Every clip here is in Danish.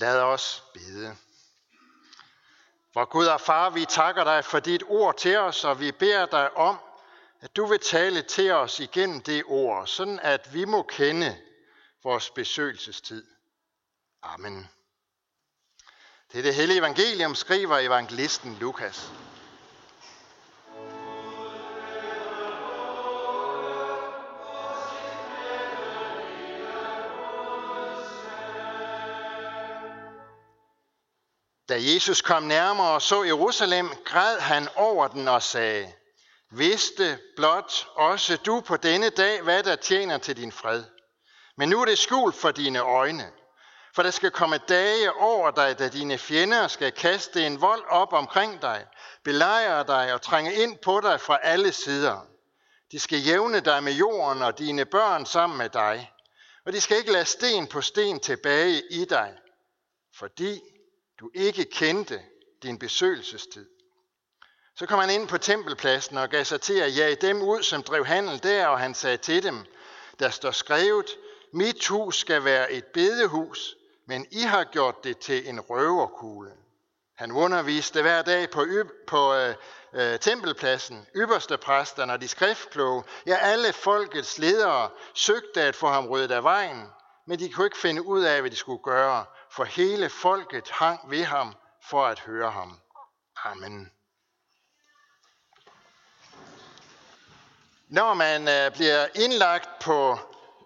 Lad os bede. Hvor Gud og Far, vi takker dig for dit ord til os, og vi beder dig om, at du vil tale til os igennem det ord, sådan at vi må kende vores besøgelsestid. Amen. Det er det hellige evangelium, skriver evangelisten Lukas. Da Jesus kom nærmere og så Jerusalem, græd han over den og sagde, Vidste blot også du på denne dag, hvad der tjener til din fred. Men nu er det skjult for dine øjne. For der skal komme dage over dig, da dine fjender skal kaste en vold op omkring dig, belejre dig og trænge ind på dig fra alle sider. De skal jævne dig med jorden og dine børn sammen med dig. Og de skal ikke lade sten på sten tilbage i dig, fordi du ikke kendte din besøgelsestid. Så kom han ind på tempelpladsen og gav sig til at jage dem ud, som drev handel der, og han sagde til dem, der står skrevet, mit hus skal være et bedehus, men I har gjort det til en røverkugle. Han underviste hver dag på, yb- på øh, øh, tempelpladsen, ypperste præsterne og de skriftkloge, ja alle folkets ledere søgte at få ham ryddet af vejen, men de kunne ikke finde ud af, hvad de skulle gøre, for hele folket hang ved ham for at høre ham. Amen. Når man øh, bliver indlagt på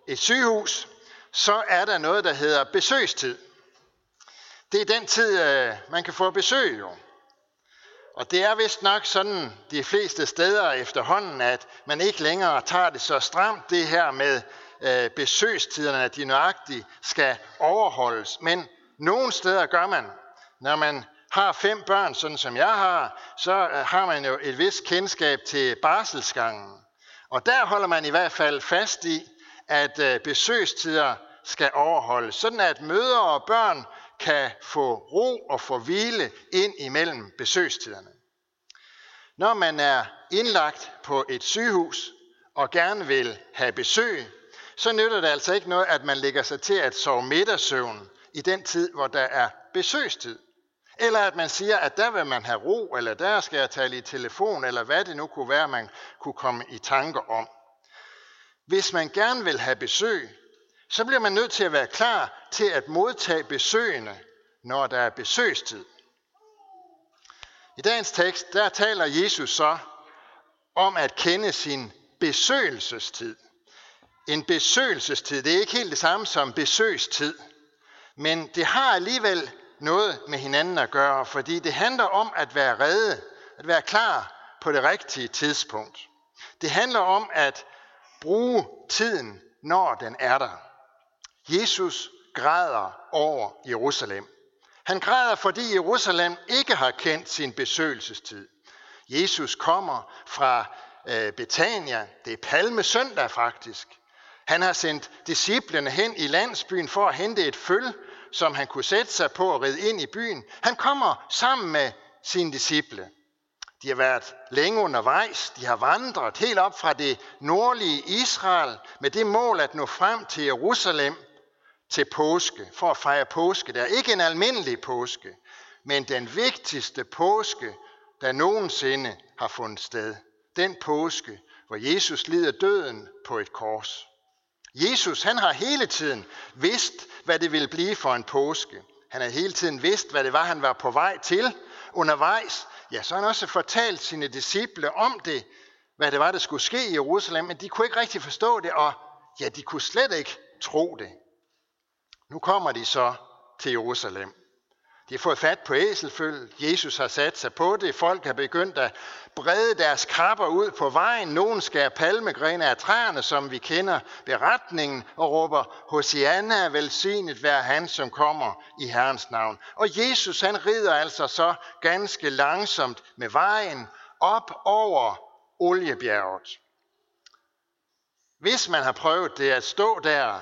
et sygehus, så er der noget, der hedder besøgstid. Det er den tid, øh, man kan få besøg jo. Og det er vist nok sådan de fleste steder efterhånden, at man ikke længere tager det så stramt, det her med øh, besøgstiderne, at de nøjagtigt skal overholdes. Men nogle steder gør man. Når man har fem børn, sådan som jeg har, så øh, har man jo et vist kendskab til barselsgangen. Og der holder man i hvert fald fast i, at øh, besøgstider skal overholdes, sådan at mødre og børn kan få ro og få hvile ind imellem besøgstiderne. Når man er indlagt på et sygehus og gerne vil have besøg, så nytter det altså ikke noget, at man lægger sig til at sove middagssøvn i den tid, hvor der er besøgstid. Eller at man siger, at der vil man have ro, eller der skal jeg tale i telefon, eller hvad det nu kunne være, man kunne komme i tanker om. Hvis man gerne vil have besøg, så bliver man nødt til at være klar til at modtage besøgende, når der er besøgstid. I dagens tekst, der taler Jesus så om at kende sin besøgelsestid. En besøgelsestid, det er ikke helt det samme som besøgstid, men det har alligevel noget med hinanden at gøre, fordi det handler om at være redde, at være klar på det rigtige tidspunkt. Det handler om at bruge tiden, når den er der. Jesus græder over Jerusalem. Han græder, fordi Jerusalem ikke har kendt sin besøgelsestid. Jesus kommer fra øh, Betania. Det er palmesøndag faktisk. Han har sendt disciplene hen i landsbyen for at hente et føl, som han kunne sætte sig på og ride ind i byen. Han kommer sammen med sine disciple. De har været længe undervejs. De har vandret helt op fra det nordlige Israel med det mål at nå frem til Jerusalem til påske, for at fejre påske. Der er ikke en almindelig påske, men den vigtigste påske, der nogensinde har fundet sted. Den påske, hvor Jesus lider døden på et kors. Jesus, han har hele tiden vidst, hvad det ville blive for en påske. Han har hele tiden vidst, hvad det var, han var på vej til. Undervejs, ja, så har han også fortalt sine disciple om det, hvad det var, der skulle ske i Jerusalem, men de kunne ikke rigtig forstå det, og ja, de kunne slet ikke tro det. Nu kommer de så til Jerusalem. De har fået fat på æselføl. Jesus har sat sig på det. Folk har begyndt at brede deres krabber ud på vejen. Nogen skærer palmegrene af træerne, som vi kender beretningen, og råber, Hosianna, velsignet være han, som kommer i Herrens navn. Og Jesus, han rider altså så ganske langsomt med vejen op over oliebjerget. Hvis man har prøvet det at stå der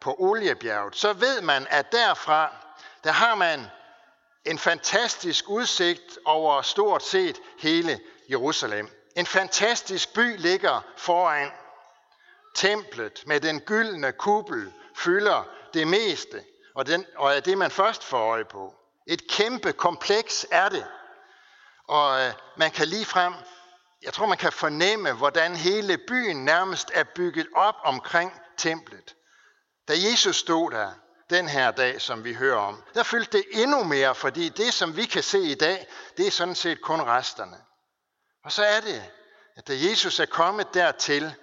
på oliebjerget, så ved man, at derfra, der har man en fantastisk udsigt over stort set hele Jerusalem. En fantastisk by ligger foran. Templet med den gyldne kuppel fylder det meste. og, den, og er det, man først får øje på. Et kæmpe kompleks er det. Og øh, man kan lige frem, jeg tror man kan fornemme, hvordan hele byen nærmest er bygget op omkring templet. Da Jesus stod der den her dag, som vi hører om, der fyldte det endnu mere, fordi det, som vi kan se i dag, det er sådan set kun resterne. Og så er det, at da Jesus er kommet dertil,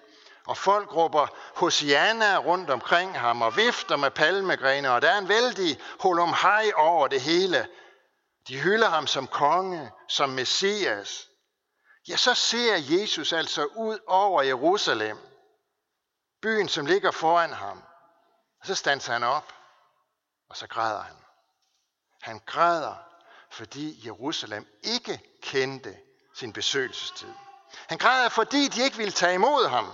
og folk råber Hosianna rundt omkring ham og vifter med palmegrene, og der er en vældig holomhej over det hele. De hylder ham som konge, som messias. Ja, så ser Jesus altså ud over Jerusalem, byen som ligger foran ham. Og så standser han op, og så græder han. Han græder, fordi Jerusalem ikke kendte sin besøgelsestid. Han græder, fordi de ikke ville tage imod ham.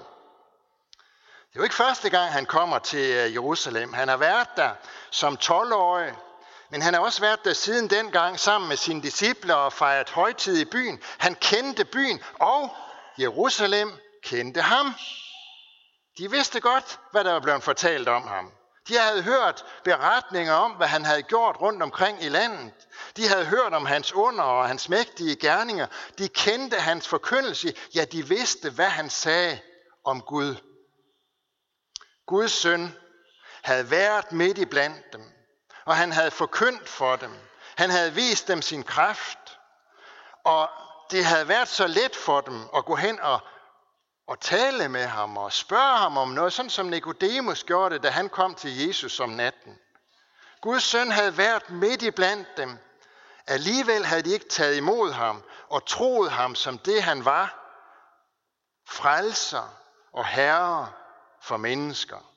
Det er jo ikke første gang, han kommer til øh, Jerusalem. Han har været der som 12-årig, men han har også været der siden dengang sammen med sine disciple og fejret højtid i byen. Han kendte byen, og Jerusalem kendte ham. De vidste godt, hvad der var blevet fortalt om ham. De havde hørt beretninger om, hvad han havde gjort rundt omkring i landet. De havde hørt om hans under og hans mægtige gerninger. De kendte hans forkyndelse. Ja, de vidste, hvad han sagde om Gud. Guds søn havde været midt i blandt dem, og han havde forkyndt for dem. Han havde vist dem sin kraft, og det havde været så let for dem at gå hen og, og tale med ham og spørge ham om noget, sådan som Nikodemus gjorde det, da han kom til Jesus om natten. Guds søn havde været midt i blandt dem. Alligevel havde de ikke taget imod ham og troet ham som det han var. Frelser og herre for mennesker.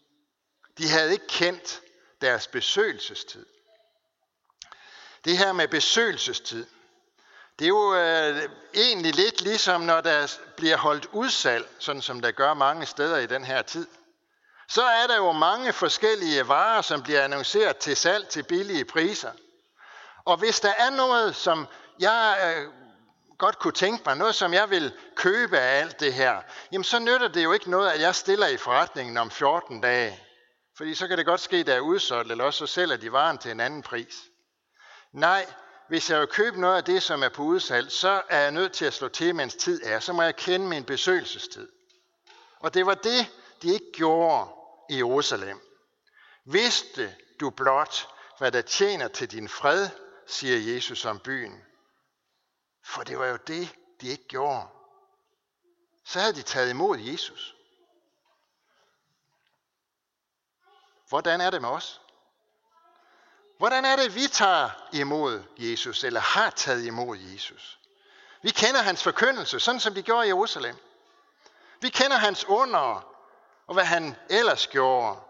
De havde ikke kendt deres besøgelsestid. Det her med besøgelsestid, det er jo øh, egentlig lidt ligesom, når der bliver holdt udsalg, sådan som der gør mange steder i den her tid. Så er der jo mange forskellige varer, som bliver annonceret til salg til billige priser. Og hvis der er noget, som jeg øh, godt kunne tænke mig, noget som jeg vil købe af alt det her, jamen så nytter det jo ikke noget, at jeg stiller i forretningen om 14 dage. Fordi så kan det godt ske, at der er udsolgt, eller også så sælger de varen til en anden pris. Nej, hvis jeg vil købe noget af det, som er på udsalg, så er jeg nødt til at slå til, mens tid er. Så må jeg kende min besøgelsestid. Og det var det, de ikke gjorde i Jerusalem. Vidste du blot, hvad der tjener til din fred, siger Jesus om byen. For det var jo det, de ikke gjorde. Så havde de taget imod Jesus. Hvordan er det med os? Hvordan er det, vi tager imod Jesus, eller har taget imod Jesus? Vi kender hans forkyndelse, sådan som de gjorde i Jerusalem. Vi kender hans under, og hvad han ellers gjorde.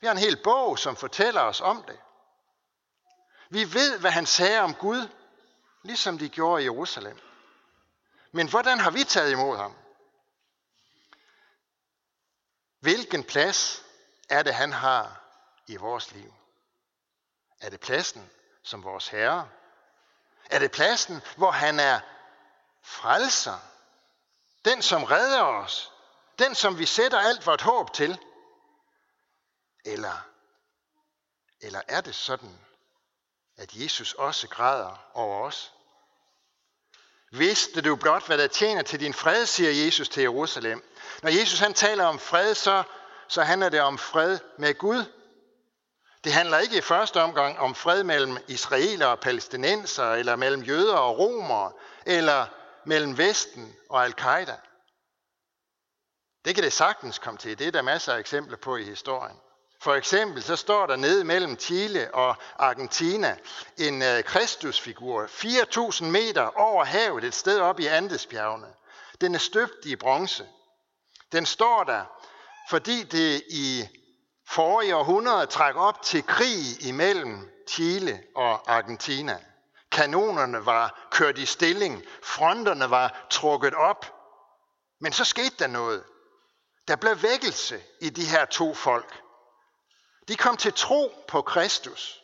Vi har en hel bog, som fortæller os om det. Vi ved, hvad han sagde om Gud, ligesom de gjorde i Jerusalem. Men hvordan har vi taget imod ham? Hvilken plads er det, han har i vores liv? Er det pladsen som vores Herre? Er det pladsen, hvor han er frelser? Den, som redder os? Den, som vi sætter alt vort håb til? Eller, eller er det sådan, at Jesus også græder over os? Vidste du blot, hvad der tjener til din fred, siger Jesus til Jerusalem. Når Jesus han taler om fred, så, så handler det om fred med Gud. Det handler ikke i første omgang om fred mellem israeler og palæstinenser, eller mellem jøder og romere, eller mellem Vesten og al-Qaida. Det kan det sagtens komme til. Det er der masser af eksempler på i historien. For eksempel så står der nede mellem Chile og Argentina en øh, Kristusfigur, 4.000 meter over havet, et sted op i Andesbjergene. Den er støbt i bronze. Den står der, fordi det i forrige århundrede træk op til krig imellem Chile og Argentina. Kanonerne var kørt i stilling, fronterne var trukket op. Men så skete der noget. Der blev vækkelse i de her to folk. De kom til tro på Kristus.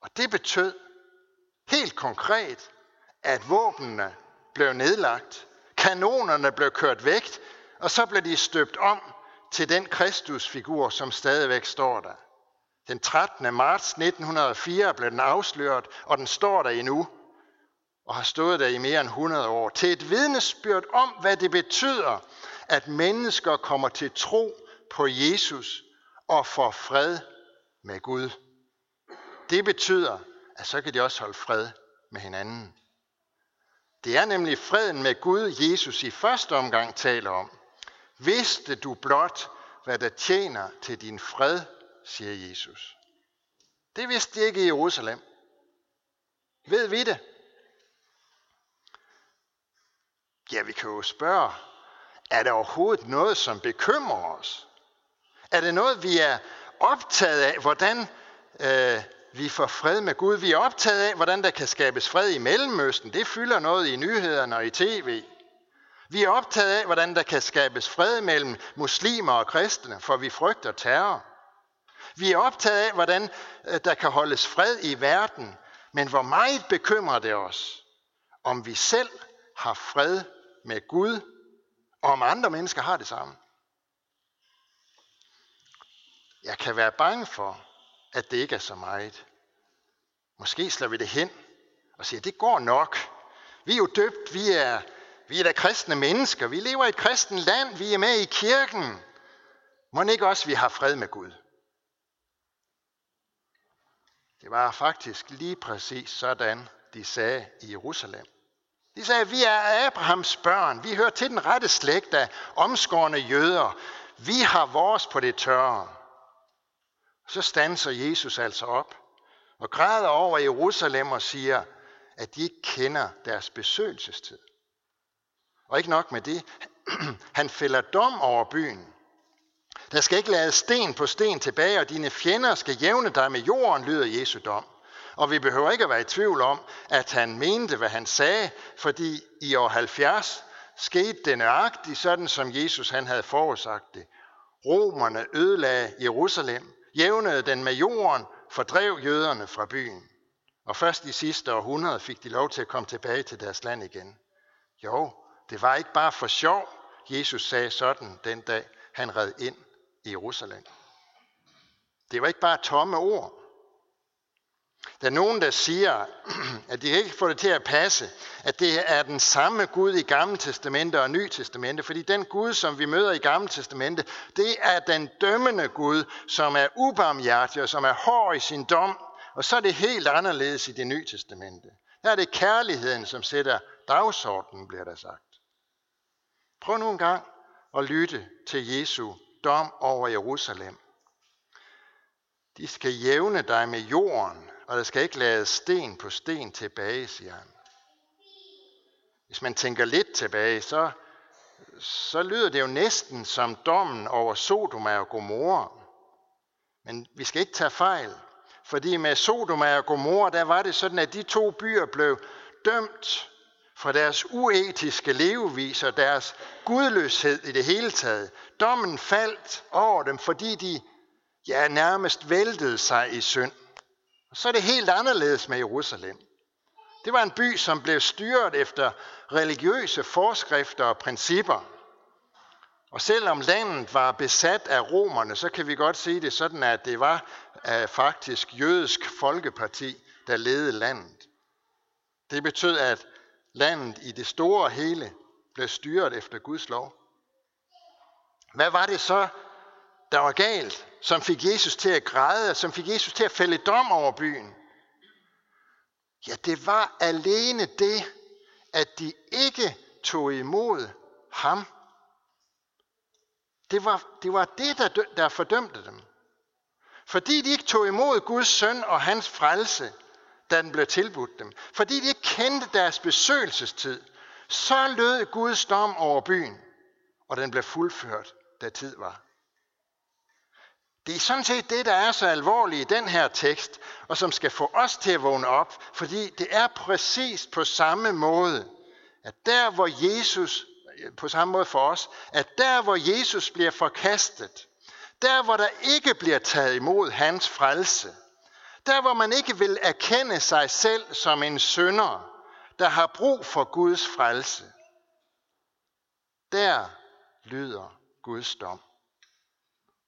Og det betød helt konkret, at våbnene blev nedlagt, kanonerne blev kørt væk, og så blev de støbt om til den Kristusfigur, som stadigvæk står der. Den 13. marts 1904 blev den afsløret, og den står der endnu og har stået der i mere end 100 år, til et vidnesbyrd om, hvad det betyder, at mennesker kommer til tro på Jesus og får fred med Gud. Det betyder, at så kan de også holde fred med hinanden. Det er nemlig freden med Gud, Jesus i første omgang taler om. Vidste du blot, hvad der tjener til din fred, siger Jesus. Det vidste de ikke i Jerusalem. Ved vi det? Ja, vi kan jo spørge, er der overhovedet noget, som bekymrer os? Er det noget, vi er optaget af, hvordan øh, vi får fred med Gud? Vi er optaget af, hvordan der kan skabes fred i Mellemøsten. Det fylder noget i nyhederne og i tv. Vi er optaget af, hvordan der kan skabes fred mellem muslimer og kristne, for vi frygter terror. Vi er optaget af, hvordan øh, der kan holdes fred i verden, men hvor meget bekymrer det os, om vi selv har fred med Gud, og om andre mennesker har det samme. Jeg kan være bange for, at det ikke er så meget. Måske slår vi det hen og siger, det går nok. Vi er jo døbt, vi er, vi er da kristne mennesker, vi lever i et kristen land, vi er med i kirken. Må ikke også, vi har fred med Gud? Det var faktisk lige præcis sådan, de sagde i Jerusalem. De sagde, vi er Abrahams børn. Vi hører til den rette slægt af omskårne jøder. Vi har vores på det tørre. Så stanser Jesus altså op og græder over Jerusalem og siger, at de ikke kender deres besøgelsestid. Og ikke nok med det, han fælder dom over byen. Der skal ikke lade sten på sten tilbage, og dine fjender skal jævne dig med jorden, lyder Jesu dom. Og vi behøver ikke at være i tvivl om, at han mente, hvad han sagde, fordi i år 70 skete det nøjagtigt sådan, som Jesus han havde forudsagt det. Romerne ødelagde Jerusalem, jævnede den med jorden, fordrev jøderne fra byen. Og først i sidste århundrede fik de lov til at komme tilbage til deres land igen. Jo, det var ikke bare for sjov, Jesus sagde sådan den dag, han red ind i Jerusalem. Det var ikke bare tomme ord. Der er nogen, der siger, at de ikke får det til at passe, at det er den samme Gud i Gamle Testamente og Nye Testamente, fordi den Gud, som vi møder i Gamle Testamente, det er den dømmende Gud, som er ubarmhjertig og som er hård i sin dom, og så er det helt anderledes i det Nye Testamente. Der er det kærligheden, som sætter dagsordenen, bliver der sagt. Prøv nu en gang at lytte til Jesu dom over Jerusalem. De skal jævne dig med jorden, og der skal ikke lade sten på sten tilbage, siger han. Hvis man tænker lidt tilbage, så, så lyder det jo næsten som dommen over Sodoma og Gomorra. Men vi skal ikke tage fejl, fordi med Sodoma og Gomorra, der var det sådan, at de to byer blev dømt for deres uetiske levevis og deres gudløshed i det hele taget. Dommen faldt over dem, fordi de ja, nærmest væltede sig i synd. Og så er det helt anderledes med Jerusalem. Det var en by, som blev styret efter religiøse forskrifter og principper. Og selvom landet var besat af romerne, så kan vi godt sige det sådan, at det var uh, faktisk jødisk folkeparti, der ledede landet. Det betød, at landet i det store hele blev styret efter Guds lov. Hvad var det så, der var galt, som fik Jesus til at græde, som fik Jesus til at fælde dom over byen? Ja, det var alene det, at de ikke tog imod ham. Det var det, var det der, der fordømte dem. Fordi de ikke tog imod Guds søn og hans frelse, da den blev tilbudt dem. Fordi de ikke kendte deres besøgelsestid, så lød Guds dom over byen, og den blev fuldført, da tid var. Det er sådan set det, der er så alvorligt i den her tekst, og som skal få os til at vågne op, fordi det er præcis på samme måde, at der hvor Jesus, på samme måde for os, at der hvor Jesus bliver forkastet, der hvor der ikke bliver taget imod hans frelse, der hvor man ikke vil erkende sig selv som en synder, der har brug for Guds frelse, der lyder Guds dom.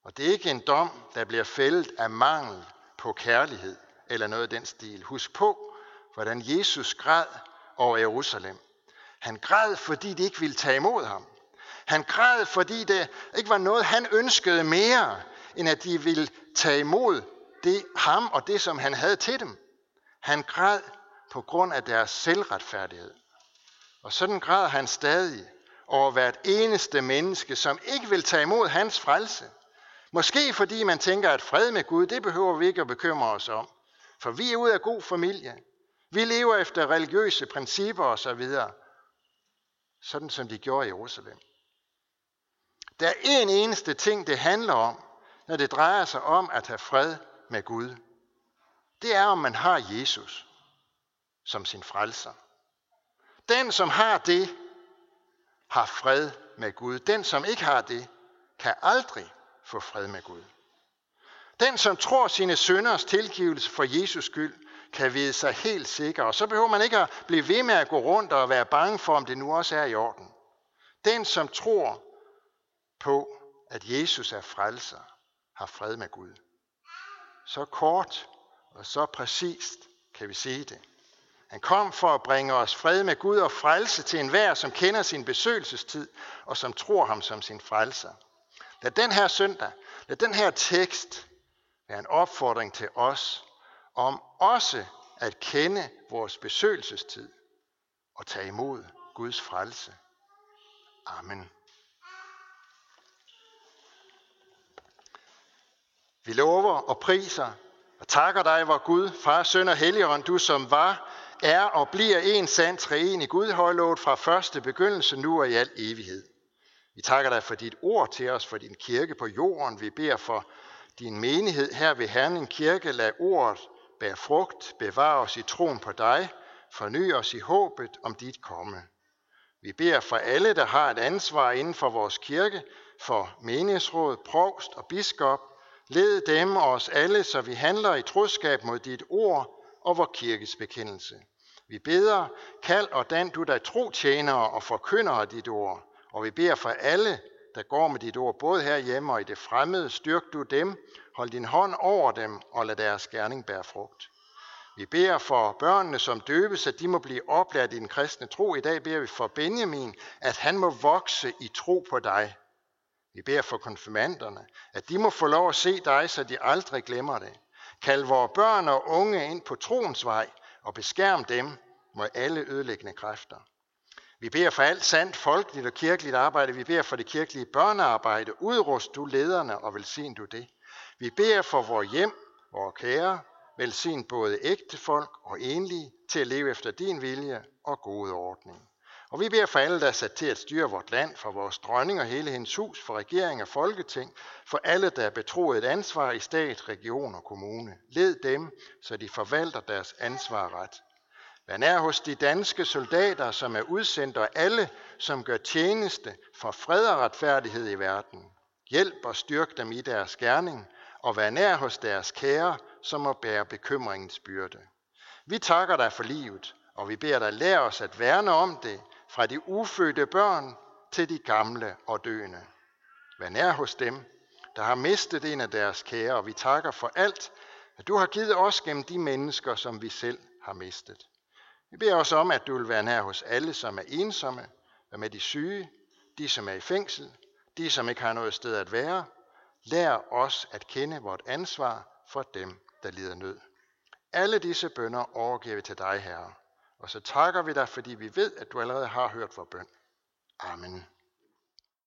Og det er ikke en dom, der bliver fældet af mangel på kærlighed eller noget af den stil. Husk på, hvordan Jesus græd over Jerusalem. Han græd, fordi de ikke ville tage imod ham. Han græd, fordi det ikke var noget, han ønskede mere, end at de ville tage imod det, ham og det, som han havde til dem. Han græd på grund af deres selvretfærdighed. Og sådan græder han stadig over hvert eneste menneske, som ikke vil tage imod hans frelse. Måske fordi man tænker, at fred med Gud, det behøver vi ikke at bekymre os om. For vi er ud af god familie. Vi lever efter religiøse principper osv. Sådan som de gjorde i Jerusalem. Der er en eneste ting, det handler om, når det drejer sig om at have fred med Gud. Det er, om man har Jesus som sin frelser. Den, som har det, har fred med Gud. Den, som ikke har det, kan aldrig få fred med Gud. Den, som tror sine sønders tilgivelse for Jesus skyld, kan vide sig helt sikker, og så behøver man ikke at blive ved med at gå rundt og være bange for, om det nu også er i orden. Den, som tror på, at Jesus er frelser, har fred med Gud. Så kort og så præcist kan vi sige det. Han kom for at bringe os fred med Gud og frelse til enhver, som kender sin besøgelsestid og som tror ham som sin frelser. Lad den her søndag, lad den her tekst være en opfordring til os om også at kende vores besøgelsestid og tage imod Guds frelse. Amen. Vi lover og priser og takker dig, vor Gud, Far, Søn og Helligånd, du som var, er og bliver en sand træen i Gud, højlovet fra første begyndelse, nu og i al evighed. Vi takker dig for dit ord til os, for din kirke på jorden. Vi beder for din menighed her ved Herning Kirke. Lad ordet bære frugt, bevare os i troen på dig, forny os i håbet om dit komme. Vi beder for alle, der har et ansvar inden for vores kirke, for menighedsråd, provst og biskop, Led dem og os alle, så vi handler i troskab mod dit ord og vor kirkes bekendelse. Vi beder, kald og dan du dig tro tjenere og forkynder dit ord. Og vi beder for alle, der går med dit ord, både herhjemme og i det fremmede. Styrk du dem, hold din hånd over dem og lad deres gerning bære frugt. Vi beder for børnene, som døbes, at de må blive oplært i den kristne tro. I dag beder vi for Benjamin, at han må vokse i tro på dig. Vi beder for konfirmanderne, at de må få lov at se dig, så de aldrig glemmer det. Kald vores børn og unge ind på troens vej og beskærm dem mod alle ødelæggende kræfter. Vi beder for alt sandt folkeligt og kirkeligt arbejde. Vi beder for det kirkelige børnearbejde. Udrust du lederne og velsign du det. Vi beder for vores hjem, vores kære, velsign både ægte folk og enlige til at leve efter din vilje og gode ordning. Og vi beder for alle, der er sat til at styre vort land, for vores dronning og hele hendes hus, for regering og folketing, for alle, der er betroet et ansvar i stat, region og kommune. Led dem, så de forvalter deres ansvar ret. Vær nær hos de danske soldater, som er udsendt, og alle, som gør tjeneste for fred og retfærdighed i verden. Hjælp og styrk dem i deres gerning, og vær nær hos deres kære, som må bære bekymringens byrde. Vi takker dig for livet, og vi beder dig lære os at værne om det, fra de ufødte børn til de gamle og døende. Vær nær hos dem, der har mistet en af deres kære, og vi takker for alt, at du har givet os gennem de mennesker, som vi selv har mistet. Vi beder os om, at du vil være nær hos alle, som er ensomme, og med de syge, de som er i fængsel, de som ikke har noget sted at være. Lær os at kende vort ansvar for dem, der lider nød. Alle disse bønder overgiver vi til dig, Herre. Og så takker vi dig, fordi vi ved, at du allerede har hørt vores bøn. Amen.